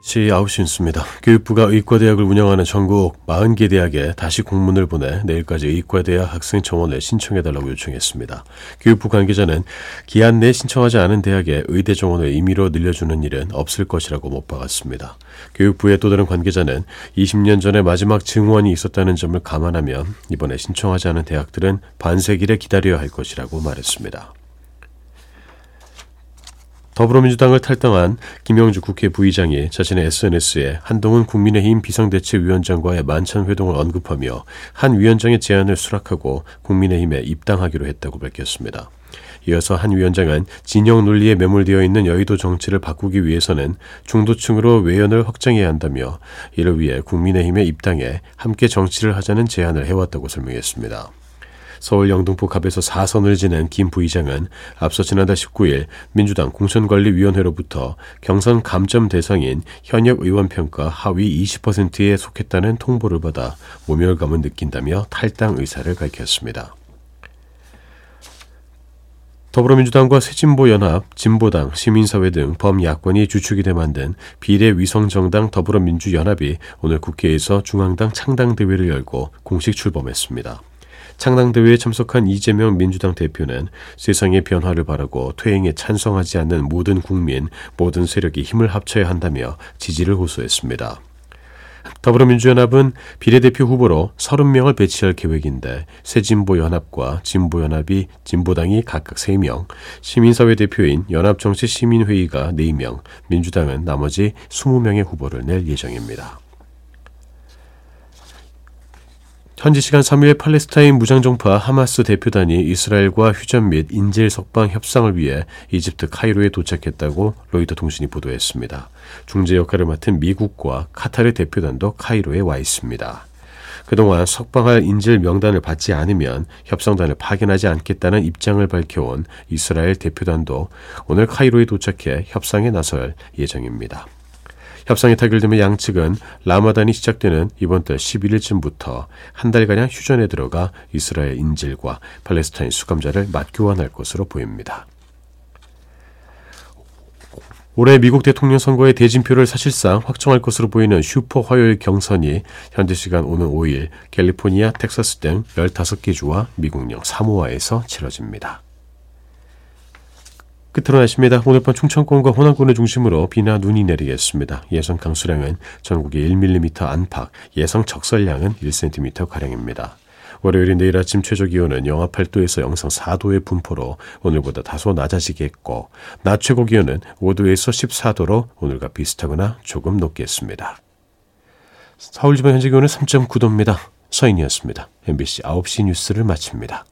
시 9시 뉴스입니다. 교육부가 의과대학을 운영하는 전국 40개 대학에 다시 공문을 보내 내일까지 의과대학 학생 정원을 신청해달라고 요청했습니다. 교육부 관계자는 기한 내 신청하지 않은 대학에 의대 정원을 임의로 늘려주는 일은 없을 것이라고 못 박았습니다. 교육부의 또 다른 관계자는 20년 전에 마지막 증원이 있었다는 점을 감안하면 이번에 신청하지 않은 대학들은 반세기를 기다려야 할 것이라고 말했습니다. 더불어민주당을 탈당한 김영주 국회 부의장이 자신의 SNS에 한동훈 국민의힘 비상대책위원장과의 만찬 회동을 언급하며 한 위원장의 제안을 수락하고 국민의힘에 입당하기로 했다고 밝혔습니다. 이어서 한 위원장은 진영 논리에 매몰되어 있는 여의도 정치를 바꾸기 위해서는 중도층으로 외연을 확장해야 한다며 이를 위해 국민의힘에 입당해 함께 정치를 하자는 제안을 해왔다고 설명했습니다. 서울 영등포 갑에서 4선을 지낸 김 부의장은 앞서 지난달 19일 민주당 공천관리위원회로부터 경선 감점 대상인 현역 의원 평가 하위 20%에 속했다는 통보를 받아 모멸감을 느낀다며 탈당 의사를 밝혔습니다. 더불어민주당과 새진보연합, 진보당, 시민사회 등 범야권이 주축이 돼 만든 비례위성정당 더불어민주연합이 오늘 국회에서 중앙당 창당대회를 열고 공식 출범했습니다. 창당대회에 참석한 이재명 민주당 대표는 세상의 변화를 바라고 퇴행에 찬성하지 않는 모든 국민, 모든 세력이 힘을 합쳐야 한다며 지지를 호소했습니다. 더불어민주연합은 비례대표 후보로 30명을 배치할 계획인데 새진보연합과 진보연합이 진보당이 각각 3명, 시민사회 대표인 연합정치시민회의가 4명, 민주당은 나머지 20명의 후보를 낼 예정입니다. 현지 시간 3일 팔레스타인 무장정파 하마스 대표단이 이스라엘과 휴전 및 인질 석방 협상을 위해 이집트 카이로에 도착했다고 로이터 통신이 보도했습니다. 중재 역할을 맡은 미국과 카타르 대표단도 카이로에 와 있습니다. 그동안 석방할 인질 명단을 받지 않으면 협상단을 파견하지 않겠다는 입장을 밝혀온 이스라엘 대표단도 오늘 카이로에 도착해 협상에 나설 예정입니다. 협상이 타결되면 양측은 라마단이 시작되는 이번 달 11일쯤부터 한 달가량 휴전에 들어가 이스라엘 인질과 팔레스타인 수감자를 맞교환할 것으로 보입니다. 올해 미국 대통령 선거의 대진표를 사실상 확정할 것으로 보이는 슈퍼 화요일 경선이 현지 시간 오는 5일 캘리포니아, 텍사스 등 15개 주와 미국령 사모아에서 치러집니다. 날씨입니다. 오늘 밤 충청권과 호남권을 중심으로 비나 눈이 내리겠습니다. 예상 강수량은 전국에 1mm 안팎, 예상 적설량은 1cm가량입니다. 월요일인 내일 아침 최저 기온은 영하 8도에서 영상 4도의 분포로 오늘보다 다소 낮아지겠고, 낮 최고 기온은 5도에서 14도로 오늘과 비슷하거나 조금 높겠습니다. 서울 지방 현재 기온은 3.9도입니다. 서인이었습니다. MBC 9시 뉴스를 마칩니다.